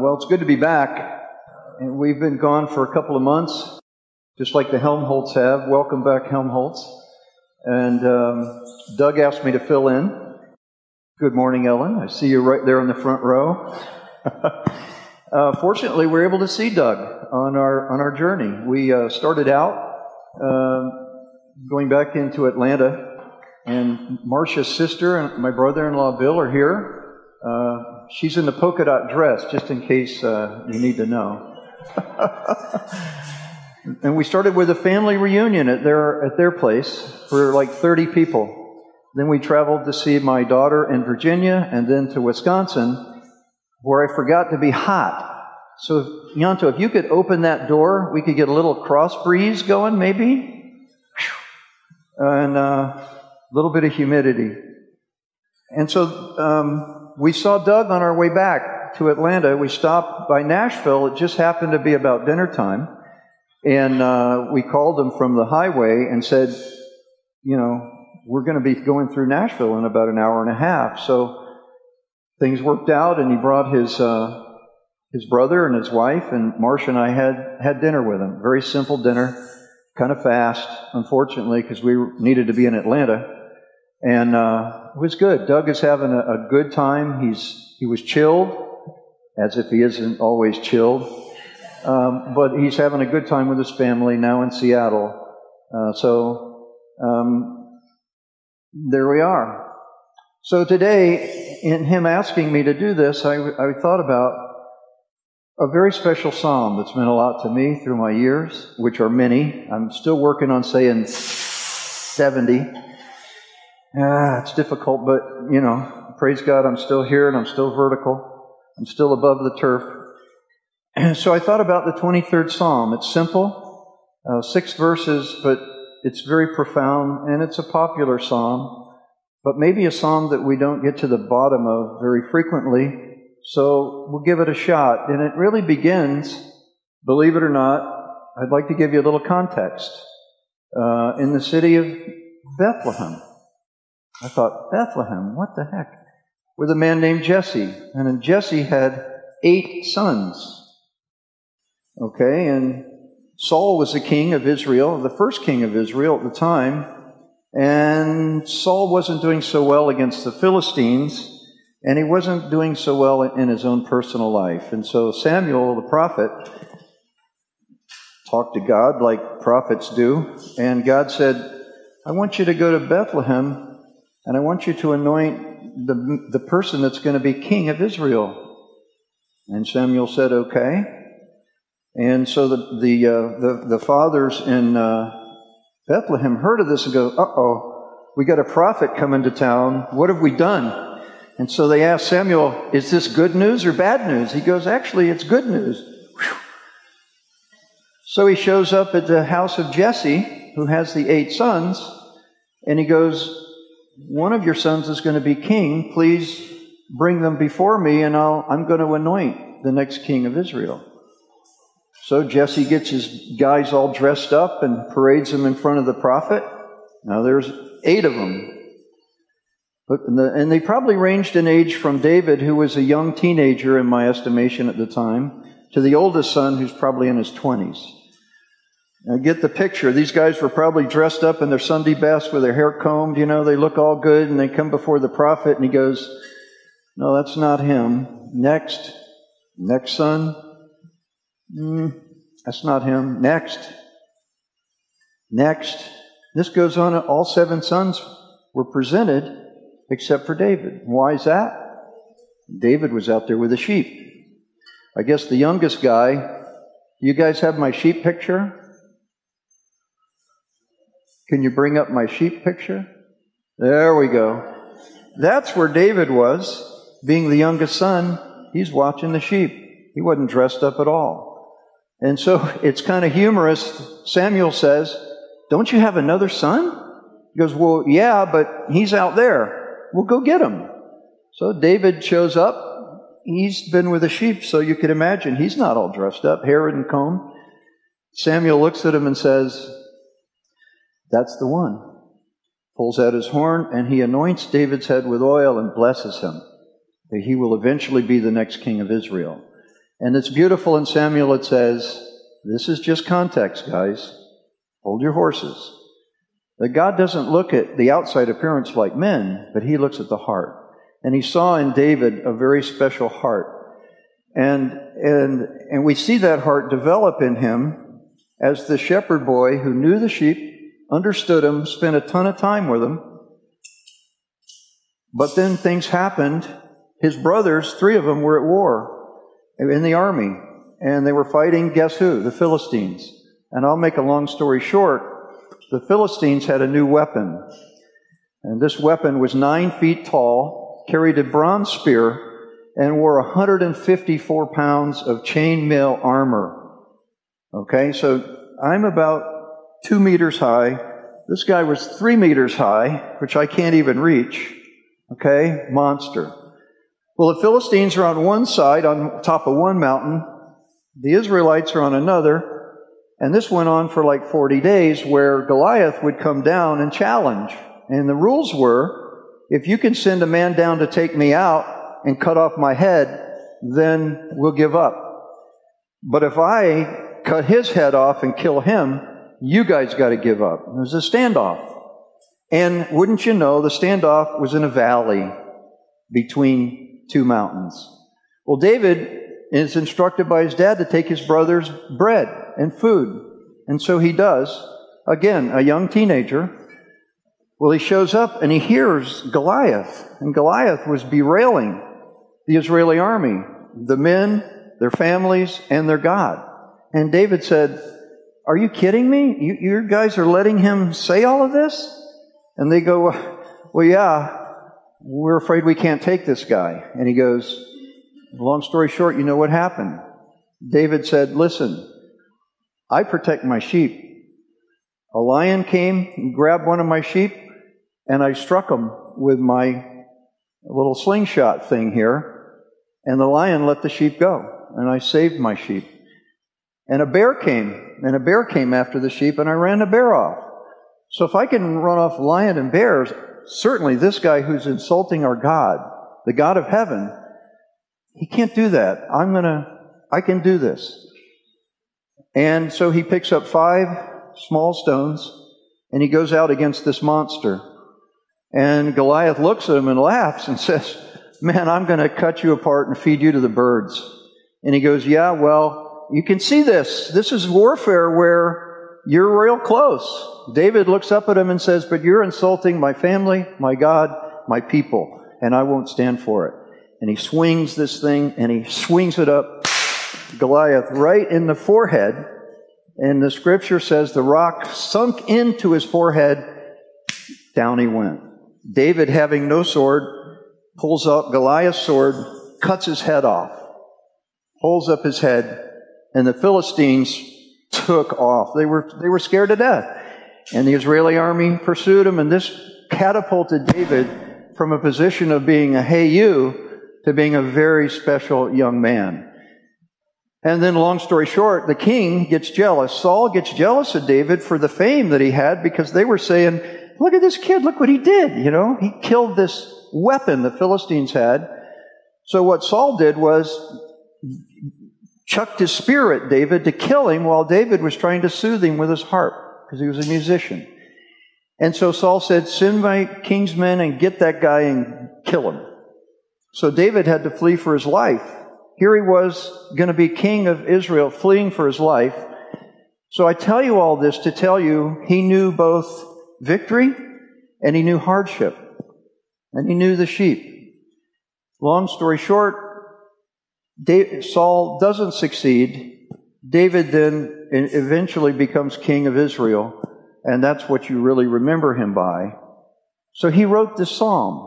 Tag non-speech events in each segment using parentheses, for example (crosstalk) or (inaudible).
well, it's good to be back. And we've been gone for a couple of months, just like the Helmholtz have. Welcome back, Helmholtz. And um, Doug asked me to fill in. Good morning, Ellen. I see you right there in the front row. (laughs) uh, fortunately, we are able to see Doug on our on our journey. We uh, started out uh, going back into Atlanta, and Marcia's sister and my brother-in-law Bill are here. Uh, she's in the polka dot dress, just in case uh, you need to know. (laughs) and we started with a family reunion at their at their place for like 30 people. Then we traveled to see my daughter in Virginia, and then to Wisconsin, where I forgot to be hot. So, Yanto, if you could open that door, we could get a little cross breeze going, maybe, and uh, a little bit of humidity. And so, um, we saw Doug on our way back to Atlanta. We stopped by Nashville. It just happened to be about dinner time. And uh, we called him from the highway and said, you know, we're going to be going through Nashville in about an hour and a half. So things worked out, and he brought his uh, his brother and his wife, and Marcia and I had had dinner with him. Very simple dinner, kind of fast, unfortunately, because we needed to be in Atlanta. And uh, it was good. Doug is having a, a, good time. He's he was chilled, as if he isn't always chilled, um, but he's having a good time with his family now in Seattle. Uh, so um, there we are. So today, in him asking me to do this, I, I thought about a very special psalm that's meant a lot to me through my years, which are many. I'm still working on saying 70. Ah, it's difficult, but you know, praise God, I'm still here and I'm still vertical. I'm still above the turf. And (clears throat) so I thought about the 23rd Psalm. It's simple, uh, six verses, but it's very profound and it's a popular psalm, but maybe a psalm that we don't get to the bottom of very frequently. So we'll give it a shot. And it really begins, believe it or not, I'd like to give you a little context. Uh, in the city of Bethlehem. I thought, Bethlehem, what the heck? With a man named Jesse. And Jesse had eight sons. Okay, and Saul was the king of Israel, the first king of Israel at the time. And Saul wasn't doing so well against the Philistines, and he wasn't doing so well in his own personal life. And so Samuel, the prophet, talked to God like prophets do, and God said, I want you to go to Bethlehem and I want you to anoint the, the person that's going to be king of Israel. And Samuel said, okay. And so the, the, uh, the, the, fathers in uh, Bethlehem heard of this and go, uh oh, we got a prophet coming to town. What have we done? And so they asked Samuel, is this good news or bad news? He goes, actually, it's good news. Whew. So he shows up at the house of Jesse, who has the eight sons, and he goes, one of your sons is going to be king. Please bring them before me, and I'll, I'm going to anoint the next king of Israel. So Jesse gets his guys all dressed up and parades them in front of the prophet. Now there's eight of them. And they probably ranged in age from David, who was a young teenager in my estimation at the time, to the oldest son, who's probably in his 20s. Now get the picture. These guys were probably dressed up in their Sunday best with their hair combed, you know, they look all good, and they come before the prophet, and he goes, No, that's not him. Next. Next son. Mm, that's not him. Next. Next. This goes on. All seven sons were presented except for David. Why is that? David was out there with the sheep. I guess the youngest guy, you guys have my sheep picture? Can you bring up my sheep picture? There we go. That's where David was, being the youngest son. He's watching the sheep. He wasn't dressed up at all. And so (laughs) it's kind of humorous. Samuel says, Don't you have another son? He goes, Well, yeah, but he's out there. We'll go get him. So David shows up. He's been with the sheep, so you can imagine he's not all dressed up, hair and comb. Samuel looks at him and says, that's the one. Pulls out his horn and he anoints David's head with oil and blesses him. He will eventually be the next king of Israel. And it's beautiful in Samuel, it says, this is just context, guys. Hold your horses. That God doesn't look at the outside appearance like men, but he looks at the heart. And he saw in David a very special heart. And, and, and we see that heart develop in him as the shepherd boy who knew the sheep, understood them, spent a ton of time with them. But then things happened. His brothers, three of them, were at war in the army. And they were fighting, guess who? The Philistines. And I'll make a long story short. The Philistines had a new weapon. And this weapon was nine feet tall, carried a bronze spear, and wore 154 pounds of chainmail armor. Okay, so I'm about two meters high. This guy was three meters high, which I can't even reach. Okay, monster. Well, the Philistines are on one side, on top of one mountain. The Israelites are on another. And this went on for like 40 days where Goliath would come down and challenge. And the rules were, if you can send a man down to take me out, and cut off my head, then we'll give up. But if I cut his head off and kill him, you guys got to give up. It was a standoff. And wouldn't you know, the standoff was in a valley between two mountains. Well, David is instructed by his dad to take his brother's bread and food. And so he does. Again, a young teenager. Well, he shows up and he hears Goliath. And Goliath was berailing the Israeli army, the men, their families, and their God. And David said, Are you kidding me? You, you guys are letting him say all of this? And they go, Well, yeah, we're afraid we can't take this guy. And he goes, Long story short, you know what happened. David said, Listen, I protect my sheep. A lion came and grabbed one of my sheep, and I struck him with my little slingshot thing here. And the lion let the sheep go, and I saved my sheep. And a bear came, and a bear came after the sheep, and I ran the bear off. So if I can run off lion and bears, certainly this guy who's insulting our God, the God of heaven, he can't do that. I'm gonna, I can do this. And so he picks up five small stones, and he goes out against this monster. And Goliath looks at him and laughs and (laughs) says, Man, I'm going to cut you apart and feed you to the birds. And he goes, Yeah, well, you can see this. This is warfare where you're real close. David looks up at him and says, But you're insulting my family, my God, my people, and I won't stand for it. And he swings this thing and he swings it up Goliath right in the forehead. And the scripture says the rock sunk into his forehead. Down he went. David, having no sword, pulls out Goliath's sword, cuts his head off, holds up his head, and the Philistines took off. They were, they were scared to death. And the Israeli army pursued them, and this catapulted David from a position of being a hey you to being a very special young man. And then, long story short, the king gets jealous. Saul gets jealous of David for the fame that he had because they were saying, look at this kid, look what he did. You know, he killed this weapon the Philistines had. So what Saul did was chucked his spear at David to kill him while David was trying to soothe him with his harp because he was a musician. And so Saul said, send my king's men and get that guy and kill him. So David had to flee for his life. Here he was going to be king of Israel, fleeing for his life. So I tell you all this to tell you he knew both victory and he knew hardship and he knew the sheep. Long story short, Saul doesn't succeed. David then eventually becomes king of Israel, and that's what you really remember him by. So he wrote this psalm.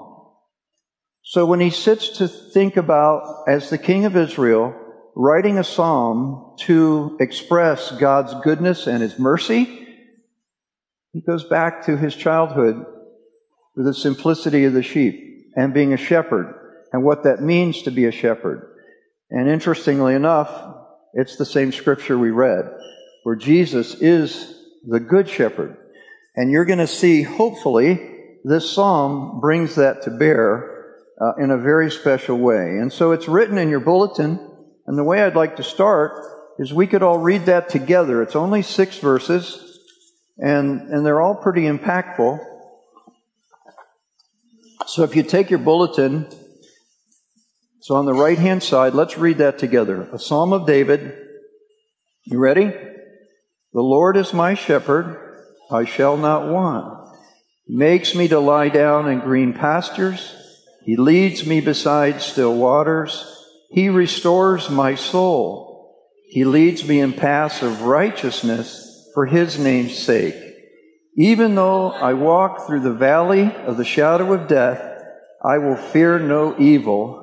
So when he sits to think about, as the king of Israel, writing a psalm to express God's goodness and his mercy, he goes back to his childhood with the simplicity of the sheep and being a shepherd and what that means to be a shepherd. And interestingly enough, it's the same scripture we read where Jesus is the good shepherd. And you're going to see, hopefully, this psalm brings that to bear uh, in a very special way. And so it's written in your bulletin. And the way I'd like to start is we could all read that together. It's only six verses, and, and they're all pretty impactful. So if you take your bulletin, so on the right hand side, let's read that together. A Psalm of David. You ready? The Lord is my shepherd, I shall not want. He makes me to lie down in green pastures. He leads me beside still waters. He restores my soul. He leads me in paths of righteousness for his name's sake. Even though I walk through the valley of the shadow of death, I will fear no evil,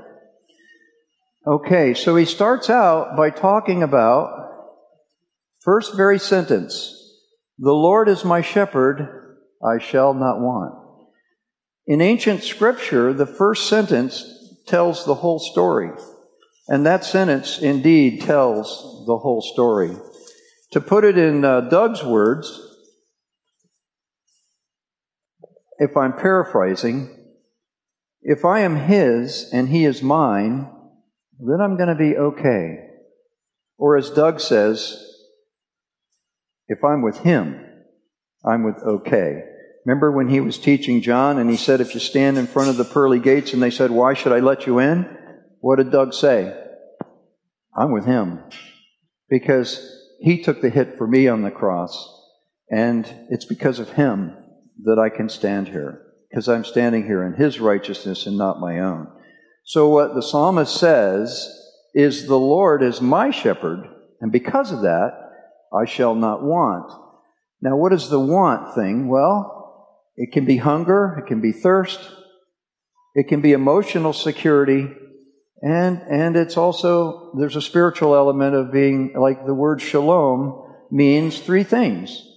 Okay, so he starts out by talking about, first very sentence, the Lord is my shepherd, I shall not want. In ancient scripture, the first sentence tells the whole story. And that sentence indeed tells the whole story. To put it in uh, Doug's words, if I'm paraphrasing, if I am his and he is mine, then I'm going to be okay. Or as Doug says, if I'm with him, I'm with okay. Remember when he was teaching John and he said, if you stand in front of the pearly gates and they said, why should I let you in? What did Doug say? I'm with him. Because he took the hit for me on the cross. And it's because of him that I can stand here. Because I'm standing here in his righteousness and not my own. So what the psalmist says is the Lord is my shepherd. And because of that, I shall not want. Now, what is the want thing? Well, it can be hunger, it can be thirst, it can be emotional security, and, and it's also, there's a spiritual element of being, like the word shalom means three things.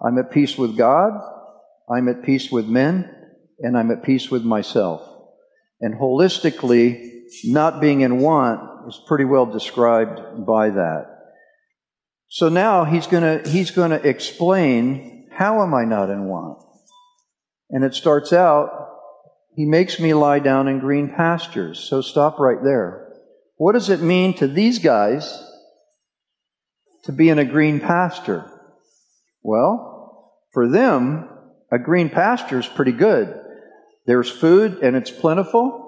I'm at peace with God, I'm at peace with men, and I'm at peace with myself. And holistically, not being in want is pretty well described by that. So now he's going to he's going to explain how am I not in want? And it starts out he makes me lie down in green pastures. So stop right there. What does it mean to these guys to be in a green pasture? Well, for them, a green pasture is pretty good. There's food and it's plentiful.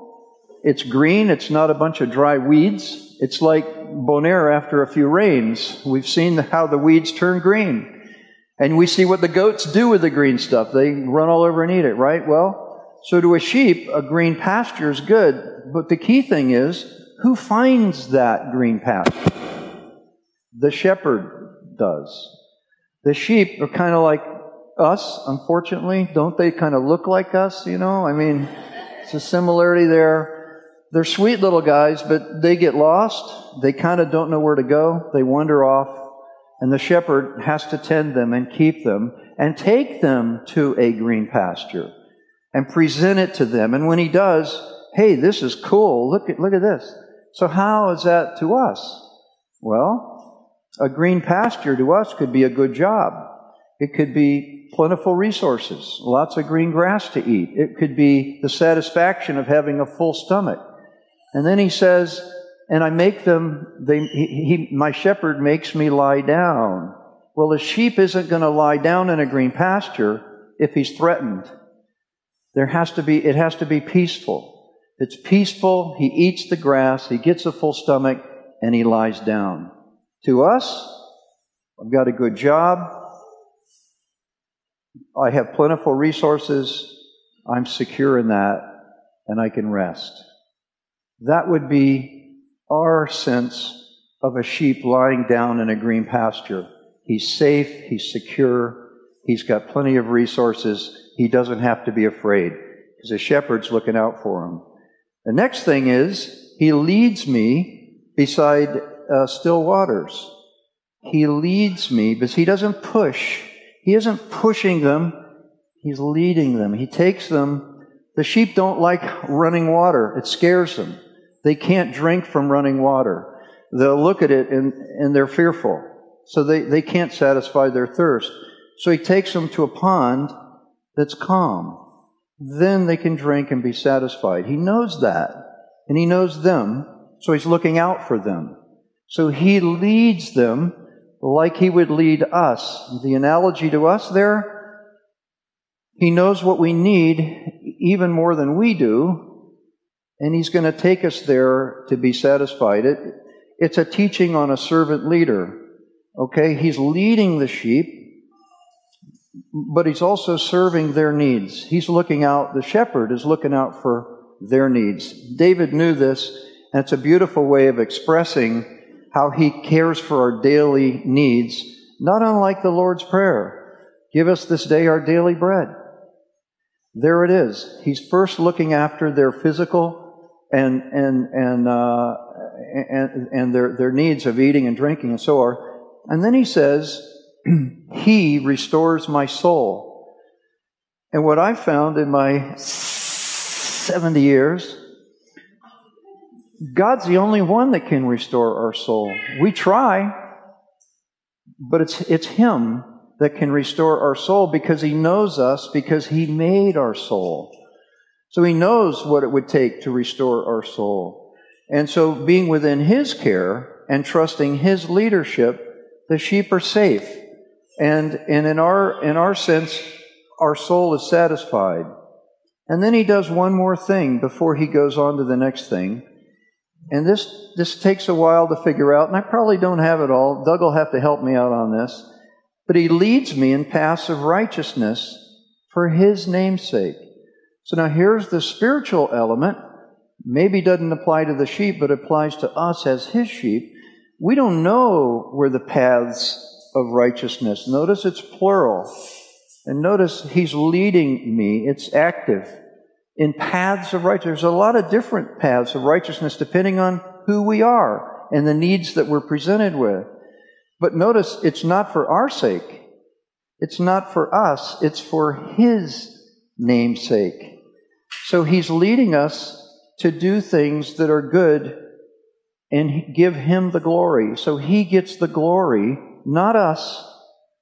It's green. It's not a bunch of dry weeds. It's like Bonaire after a few rains. We've seen how the weeds turn green. And we see what the goats do with the green stuff. They run all over and eat it, right? Well, so to a sheep, a green pasture is good. But the key thing is, who finds that green pasture? The shepherd does. The sheep are kind of like us, unfortunately. Don't they kind of look like us, you know? I mean, it's a similarity there. They're sweet little guys, but they get lost. They kind of don't know where to go. They wander off. And the shepherd has to tend them and keep them and take them to a green pasture and present it to them. And when he does, hey, this is cool. Look at, look at this. So how is that to us? Well, a green pasture to us could be a good job. It could be plentiful resources, lots of green grass to eat. It could be the satisfaction of having a full stomach. And then he says, and I make them, they, he, he, my shepherd makes me lie down. Well, a sheep isn't going to lie down in a green pasture if he's threatened. There has to be, it has to be peaceful. It's peaceful. He eats the grass. He gets a full stomach and he lies down. To us, I've got a good job. I have plentiful resources. I'm secure in that and I can rest. That would be our sense of a sheep lying down in a green pasture. He's safe, he's secure, he's got plenty of resources, he doesn't have to be afraid because the shepherd's looking out for him. The next thing is, he leads me beside uh, still waters. He leads me, but he doesn't push. He isn't pushing them. He's leading them. He takes them. The sheep don't like running water. It scares them. They can't drink from running water. They'll look at it and, and they're fearful. So they, they can't satisfy their thirst. So he takes them to a pond that's calm. Then they can drink and be satisfied. He knows that. And he knows them. So he's looking out for them. So he leads them like he would lead us. The analogy to us there, he knows what we need even more than we do, and he's going to take us there to be satisfied. It, it's a teaching on a servant leader. Okay, he's leading the sheep, but he's also serving their needs. He's looking out, the shepherd is looking out for their needs. David knew this, and it's a beautiful way of expressing how he cares for our daily needs, not unlike the Lord's Prayer. Give us this day our daily bread. There it is. He's first looking after their physical and and and uh, and, and their their needs of eating and drinking and so on. And then he says, (clears throat) "He restores my soul." And what I found in my seventy years God's the only one that can restore our soul. We try, but it's, it's Him that can restore our soul because He knows us, because He made our soul. So He knows what it would take to restore our soul. And so being within His care and trusting His leadership, the sheep are safe. And, and in our, in our sense, our soul is satisfied. And then He does one more thing before He goes on to the next thing. And this, this takes a while to figure out, and I probably don't have it all. Doug will have to help me out on this. But he leads me in paths of righteousness for his name's sake. So now here's the spiritual element. Maybe doesn't apply to the sheep, but applies to us as his sheep. We don't know where the paths of righteousness. Notice it's plural. And notice he's leading me. It's active in paths of righteousness. There's a lot of different paths of righteousness depending on who we are and the needs that we're presented with. But notice it's not for our sake. It's not for us. It's for His name's sake. So He's leading us to do things that are good and give Him the glory. So He gets the glory, not us,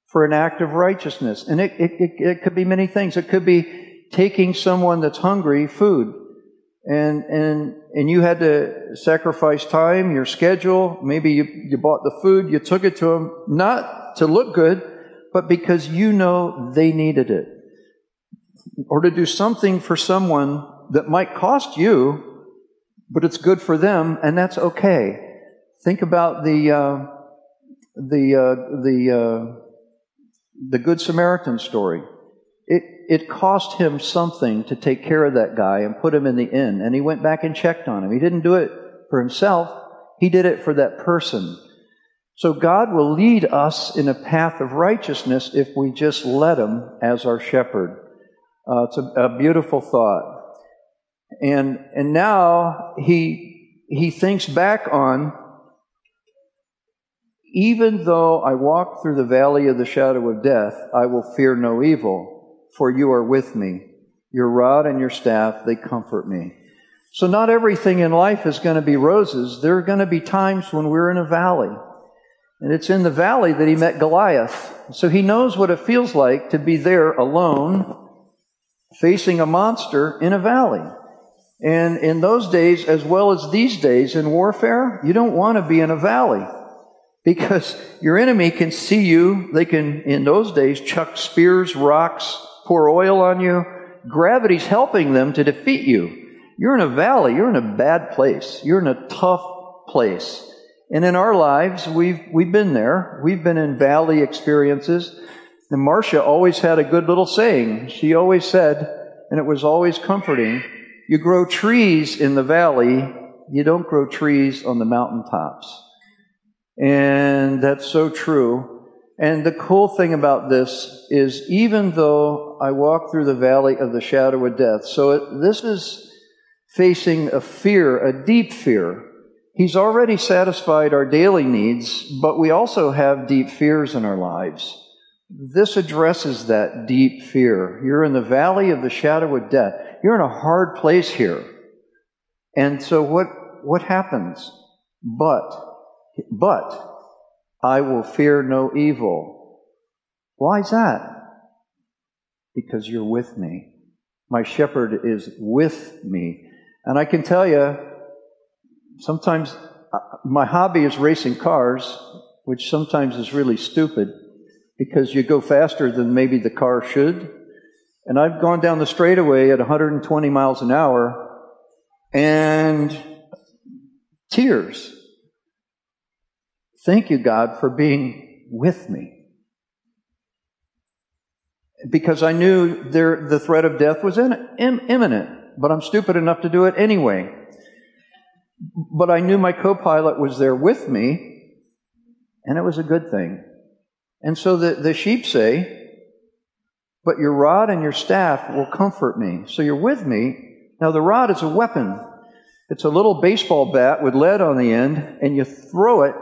for an act of righteousness. And it, it, it, it could be many things. It could be taking someone that's hungry food. And, and, and you had to sacrifice time, your schedule. Maybe you, you bought the food, you took it to them, not to look good, but because you know they needed it. Or to do something for someone that might cost you, but it's good for them, and that's okay. Think about the, uh, the, uh, the, uh, the Good Samaritan story. It, cost him something to take care of that guy and put him in the inn. And he went back and checked on him. He didn't do it for himself, he did it for that person. So God will lead us in a path of righteousness if we just let him as our shepherd. Uh, it's a, a beautiful thought. And, and now he, he thinks back on even though I walk through the valley of the shadow of death, I will fear no evil for you are with me. Your rod and your staff, they comfort me. So not everything in life is going to be roses. There are going to be times when we're in a valley. And it's in the valley that he met Goliath. So he knows what it feels like to be there alone, facing a monster in a valley. And in those days, as well as these days in warfare, you don't want to be in a valley because your enemy can see you. They can, in those days, chuck spears, rocks, pour oil on you. Gravity's helping them to defeat you. You're in a valley. You're in a bad place. You're in a tough place. And in our lives, we've, we've been there. We've been in valley experiences. And Marcia always had a good little saying. She always said, and it was always comforting, you grow trees in the valley, you don't grow trees on the mountaintops. And that's so true. And the cool thing about this is even though I walk through the valley of the shadow of death, so it, this is facing a fear, a deep fear. He's already satisfied our daily needs, but we also have deep fears in our lives. This addresses that deep fear. You're in the valley of the shadow of death. You're in a hard place here. And so what, what happens? But, but, I will fear no evil. Why is that? Because you're with me. My shepherd is with me. And I can tell you, sometimes uh, my hobby is racing cars, which sometimes is really stupid because you go faster than maybe the car should. And I've gone down the straightaway at 120 miles an hour and tears. Thank you, God, for being with me. Because I knew there, the threat of death was in, Im, imminent, but I'm stupid enough to do it anyway. But I knew my co pilot was there with me, and it was a good thing. And so the, the sheep say, But your rod and your staff will comfort me. So you're with me. Now, the rod is a weapon. It's a little baseball bat with lead on the end, and you throw it,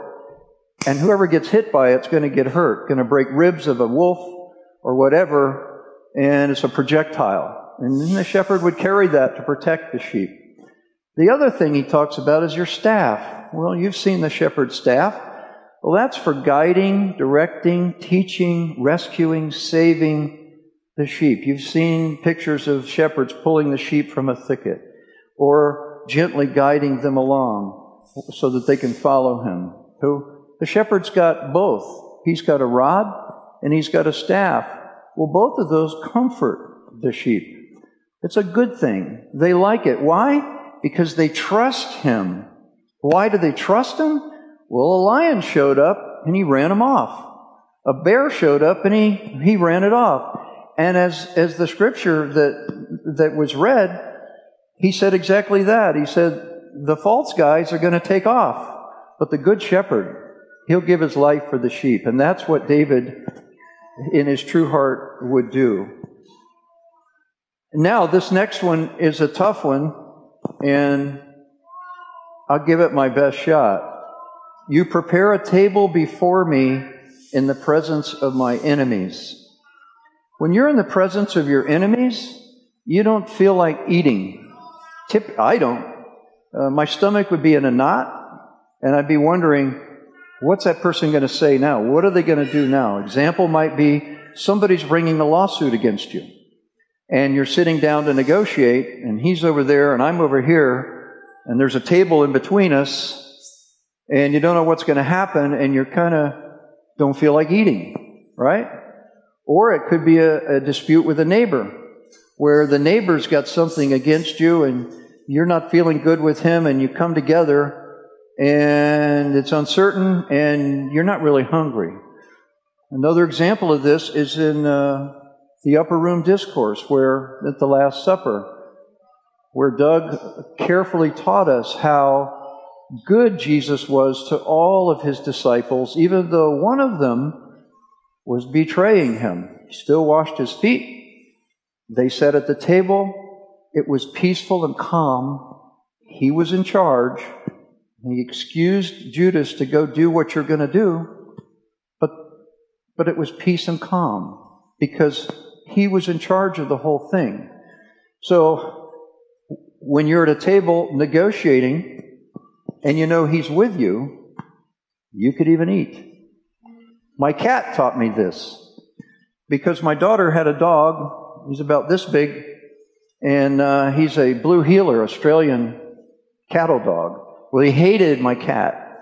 and whoever gets hit by it's going to get hurt, going to break ribs of a wolf or whatever, and it's a projectile. And then the shepherd would carry that to protect the sheep. The other thing he talks about is your staff. Well, you've seen the shepherd's staff. Well, that's for guiding, directing, teaching, rescuing, saving the sheep. You've seen pictures of shepherds pulling the sheep from a thicket or gently guiding them along so that they can follow him. So the shepherd's got both. He's got a rod and he's got a staff. Well, both of those comfort the sheep. It's a good thing. They like it. Why? Because they trust him. Why do they trust him? Well, a lion showed up and he ran him off. A bear showed up and he, he ran it off. And as, as the scripture that, that was read, he said exactly that. He said, the false guys are going to take off, but the good shepherd, he'll give his life for the sheep. And that's what David, in his true heart, would do. Now, this next one is a tough one, and I'll give it my best shot. You prepare a table before me in the presence of my enemies. When you're in the presence of your enemies, you don't feel like eating. Tip, I don't. Uh, my stomach would be in a knot, and I'd be wondering, what's that person going to say now? What are they going to do now? Example might be somebody's bringing a lawsuit against you, and you're sitting down to negotiate, and he's over there, and I'm over here, and there's a table in between us, and you don't know what's going to happen and you're kind of don't feel like eating, right? Or it could be a, a, dispute with a neighbor where the neighbor's got something against you and you're not feeling good with him and you come together and it's uncertain and you're not really hungry. Another example of this is in uh, the upper room discourse where at the Last Supper, where Doug carefully taught us how good Jesus was to all of his disciples, even though one of them was betraying him. He still washed his feet. They sat at the table. It was peaceful and calm. He was in charge. He excused Judas to go do what you're going to do, but, but it was peace and calm because he was in charge of the whole thing. So when you're at a table negotiating, and you know He's with you, you could even eat. My cat taught me this because my daughter had a dog. He's about this big, and uh, he's a blue heeler, Australian cattle dog. Well, he hated my cat.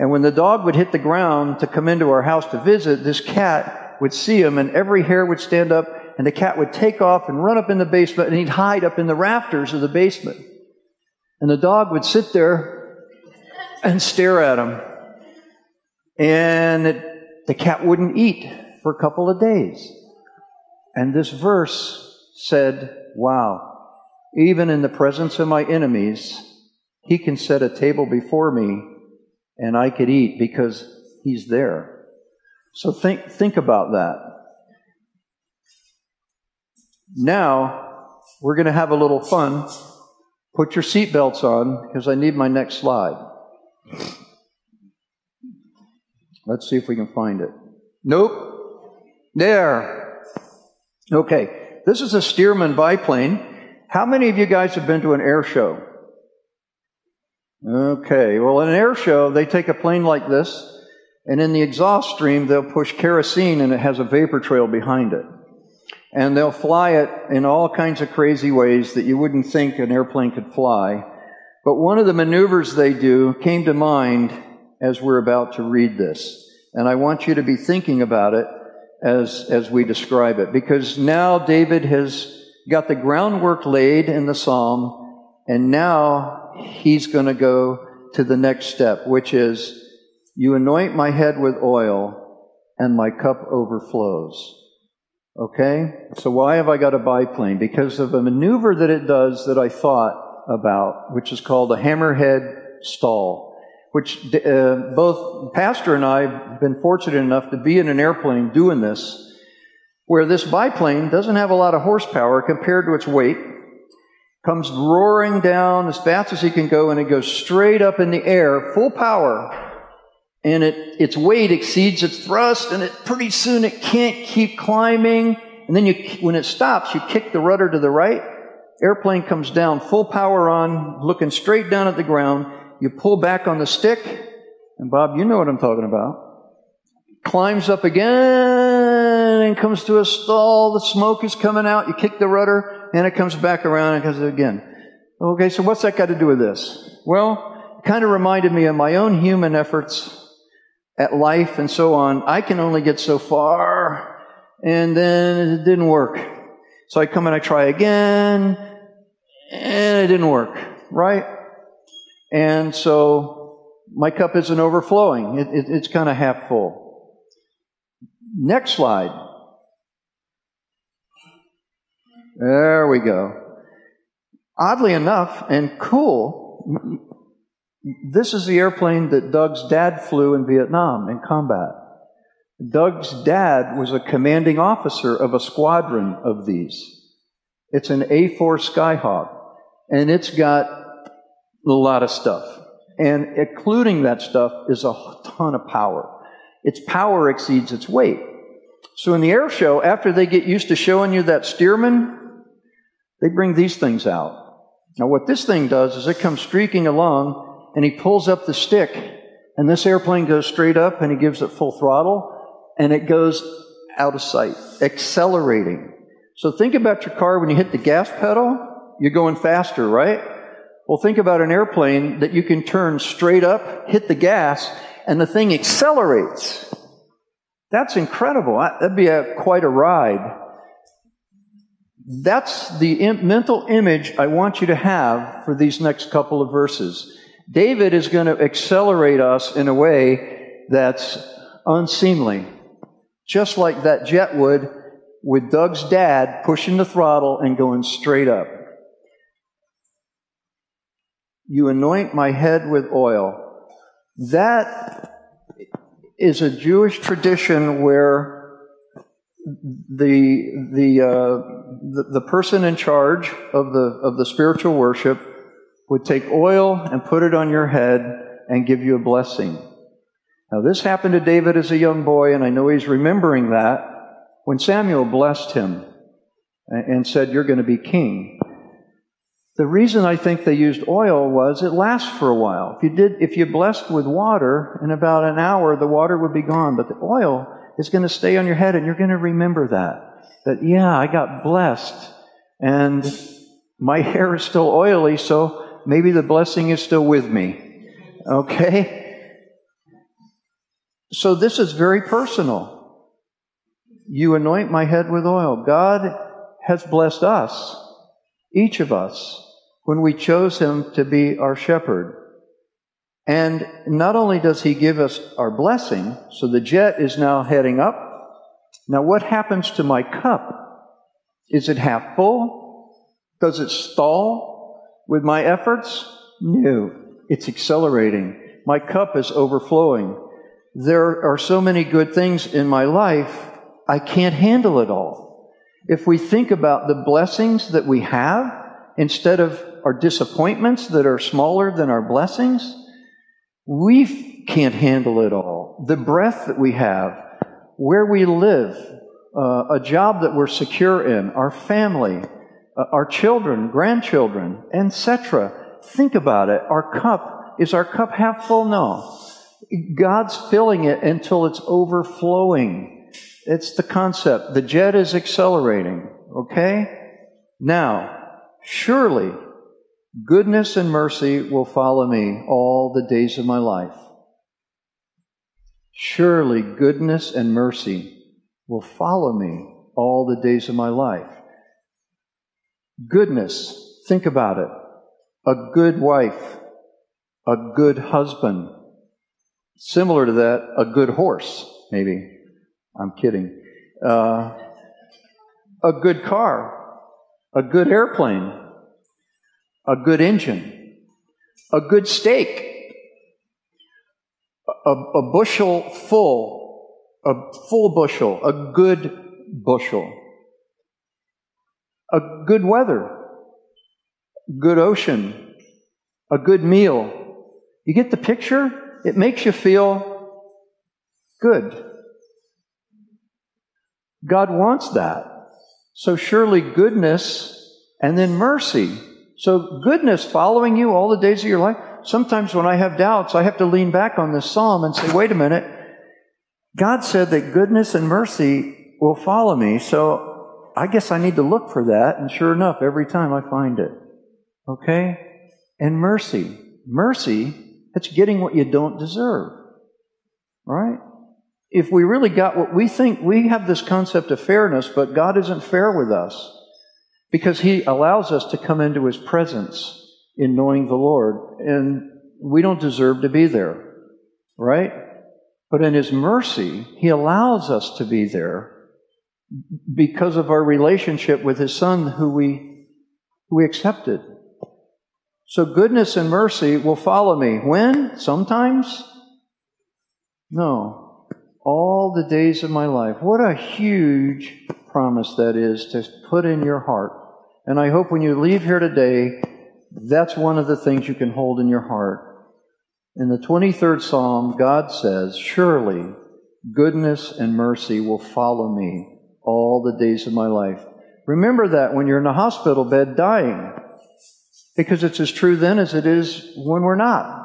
And when the dog would hit the ground to come into our house to visit, this cat would see him, and every hair would stand up, and the cat would take off and run up in the basement, and he'd hide up in the rafters of the basement. And the dog would sit there and stare at him. And it, the cat wouldn't eat for a couple of days. And this verse said, Wow, even in the presence of my enemies, he can set a table before me and I could eat because he's there. So think, think about that. Now, we're going to have a little fun. Put your seatbelts on because I need my next slide. Let's see if we can find it. Nope. There. Okay. This is a Stearman biplane. How many of you guys have been to an air show? Okay. Well, in an air show, they take a plane like this, and in the exhaust stream, they'll push kerosene and it has a vapor trail behind it. And they'll fly it in all kinds of crazy ways that you wouldn't think an airplane could fly. But one of the maneuvers they do came to mind as we're about to read this. And I want you to be thinking about it as, as we describe it. Because now David has got the groundwork laid in the psalm, and now he's going to go to the next step, which is, You anoint my head with oil, and my cup overflows. Okay? So why have I got a biplane? Because of a maneuver that it does that I thought about, which is called a hammerhead stall, which uh, both Pastor and I have been fortunate enough to be in an airplane doing this, where this biplane doesn't have a lot of horsepower compared to its weight, comes roaring down as fast as he can go, and it goes straight up in the air, full power, and it, its weight exceeds its thrust, and it pretty soon it can't keep climbing. And then you, when it stops, you kick the rudder to the right, Airplane comes down, full power on, looking straight down at the ground. You pull back on the stick, and Bob, you know what I'm talking about. Climbs up again and comes to a stall. The smoke is coming out. You kick the rudder, and it comes back around and comes again. Okay, so what's that got to do with this? Well, it kind of reminded me of my own human efforts at life and so on. I can only get so far, and then it didn't work. So I come and I try again, and it didn't work, right? And so my cup isn't overflowing. It, it, it's kind of half full. Next slide. There we go. Oddly enough, and cool, this is the airplane that Doug's dad flew in Vietnam in combat. Doug's dad was a commanding officer of a squadron of these. It's an A4 Skyhawk, and it's got a lot of stuff. And including that stuff is a ton of power. Its power exceeds its weight. So in the air show, after they get used to showing you that Stearman, they bring these things out. Now what this thing does is it comes streaking along and he pulls up the stick and this airplane goes straight up and he gives it full throttle and it goes out of sight, accelerating. So think about your car when you hit the gas pedal, you're going faster, right? Well, think about an airplane that you can turn straight up, hit the gas, and the thing accelerates. That's incredible. That'd be a, quite a ride. That's the mental image I want you to have for these next couple of verses. David is going to accelerate us in a way that's unseemly just like that jet would with Doug's dad pushing the throttle and going straight up. You anoint my head with oil. That is a Jewish tradition where the the, uh, the the person in charge of the of the spiritual worship would take oil and put it on your head and give you a blessing. Now, this happened to David as a young boy, and I know he's remembering that when Samuel blessed him and said, You're going to be king. The reason I think they used oil was it lasts for a while. If you did, if you blessed with water, in about an hour, the water would be gone, but the oil is going to stay on your head, and you're going to remember that. That, yeah, I got blessed, and my (laughs) hair is still oily, so maybe the blessing is still with me. Okay? So this is very personal. You anoint my head with oil. God has blessed us, each of us, when we chose Him to be our shepherd. And not only does He give us our blessing, so the jet is now heading up. Now, what happens to my cup? Is it half full? Does it stall with my efforts? No, it's accelerating. My cup is overflowing. There are so many good things in my life, I can't handle it all. If we think about the blessings that we have instead of our disappointments that are smaller than our blessings, We can't handle it all. The breath that we have, where we live, uh, a job that we're secure in, our family, uh, our children, grandchildren, etc. Think about it. Our cup, is our cup half full? No. God's filling it until it's overflowing. It's the concept. The jet is accelerating. Okay? Now, surely goodness and mercy will follow me all the days of my life. Surely goodness and mercy will follow me all the days of my life. Goodness, think about it. A good wife, a good husband. Similar to that, a good horse, maybe. I'm kidding. Uh, a good car, a good airplane, a good engine, a good steak, a, a bushel full, a full bushel, a good bushel, a good weather, good ocean, a good meal. You get the picture? It makes you feel good. God wants that. So surely goodness and then mercy. So goodness following you all the days of your life. Sometimes when I have doubts, I have to lean back on this psalm and say, wait a minute. God said that goodness and mercy will follow me. So I guess I need to look for that. And sure enough, every time I find it. Okay? And mercy. Mercy, that's getting what you don't deserve. Right? if we really got what we think, we have this concept of fairness, but God isn't fair with us because He allows us to come into His presence in knowing the Lord, and we don't deserve to be there, right? But in His mercy, He allows us to be there because of our relationship with His Son, who we, who we accepted. So goodness and mercy will follow me. When? Sometimes? No all the days of my life. What a huge promise that is to put in your heart. And I hope when you leave here today, that's one of the things you can hold in your heart. In the 23rd Psalm, God says, Surely goodness and mercy will follow me all the days of my life. Remember that when you're in a hospital bed dying, because it's as true then as it is when we're not.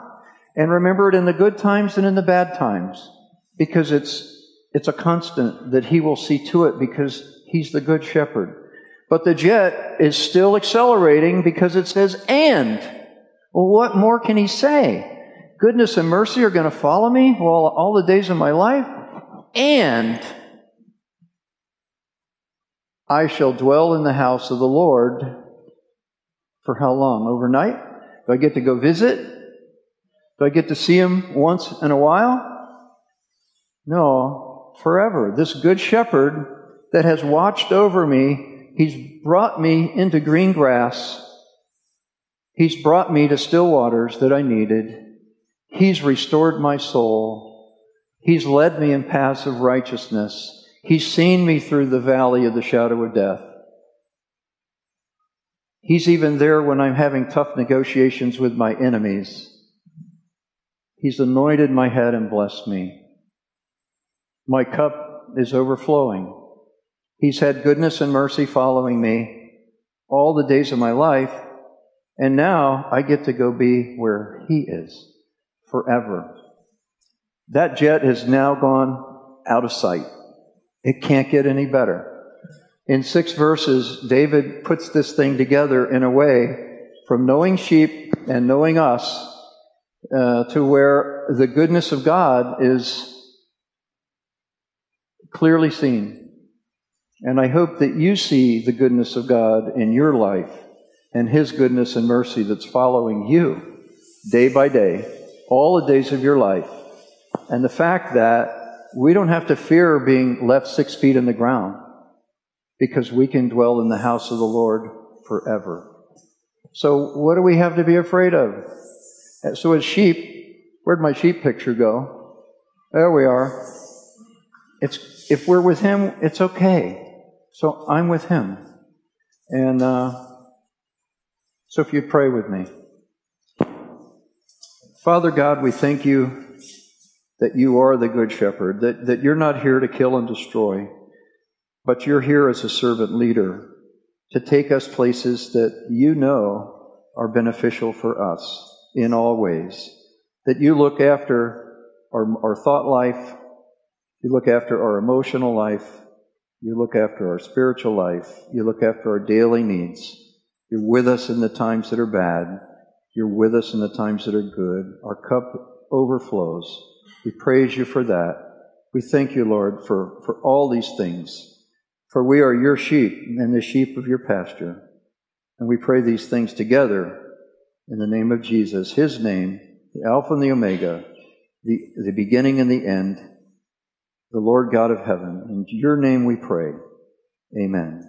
And remember it in the good times and in the bad times because it's, it's a constant that he will see to it because he's the good shepherd. But the jet is still accelerating because it says, and. Well, what more can he say? Goodness and mercy are going to follow me well, all the days of my life, and I shall dwell in the house of the Lord for how long? Overnight? Do I get to go visit? Do I get to see him once in a while? No, forever. This good shepherd that has watched over me, he's brought me into green grass. He's brought me to still waters that I needed. He's restored my soul. He's led me in paths of righteousness. He's seen me through the valley of the shadow of death. He's even there when I'm having tough negotiations with my enemies. He's anointed my head and blessed me. My cup is overflowing. He's had goodness and mercy following me all the days of my life, and now I get to go be where He is forever. That jet has now gone out of sight. It can't get any better. In six verses, David puts this thing together in a way from knowing sheep and knowing us uh, to where the goodness of God is clearly seen. And I hope that you see the goodness of God in your life and His goodness and mercy that's following you day by day, all the days of your life. And the fact that we don't have to fear being left six feet in the ground because we can dwell in the house of the Lord forever. So, what do we have to be afraid of? So, as sheep, where'd my sheep picture go? There we are. It's if we're with Him, it's okay. So I'm with Him. And uh, so if you pray with me. Father God, we thank you that you are the Good Shepherd, that, that you're not here to kill and destroy, but you're here as a servant leader to take us places that you know are beneficial for us in all ways. That you look after our, our thought life, you look after our emotional life, you look after our spiritual life, you look after our daily needs. You're with us in the times that are bad, you're with us in the times that are good. Our cup overflows. We praise you for that. We thank you, Lord, for, for all these things. For we are your sheep and the sheep of your pasture. And we pray these things together in the name of Jesus, his name, the Alpha and the Omega, the, the beginning and the end, the Lord God of heaven. In your name we pray. Amen.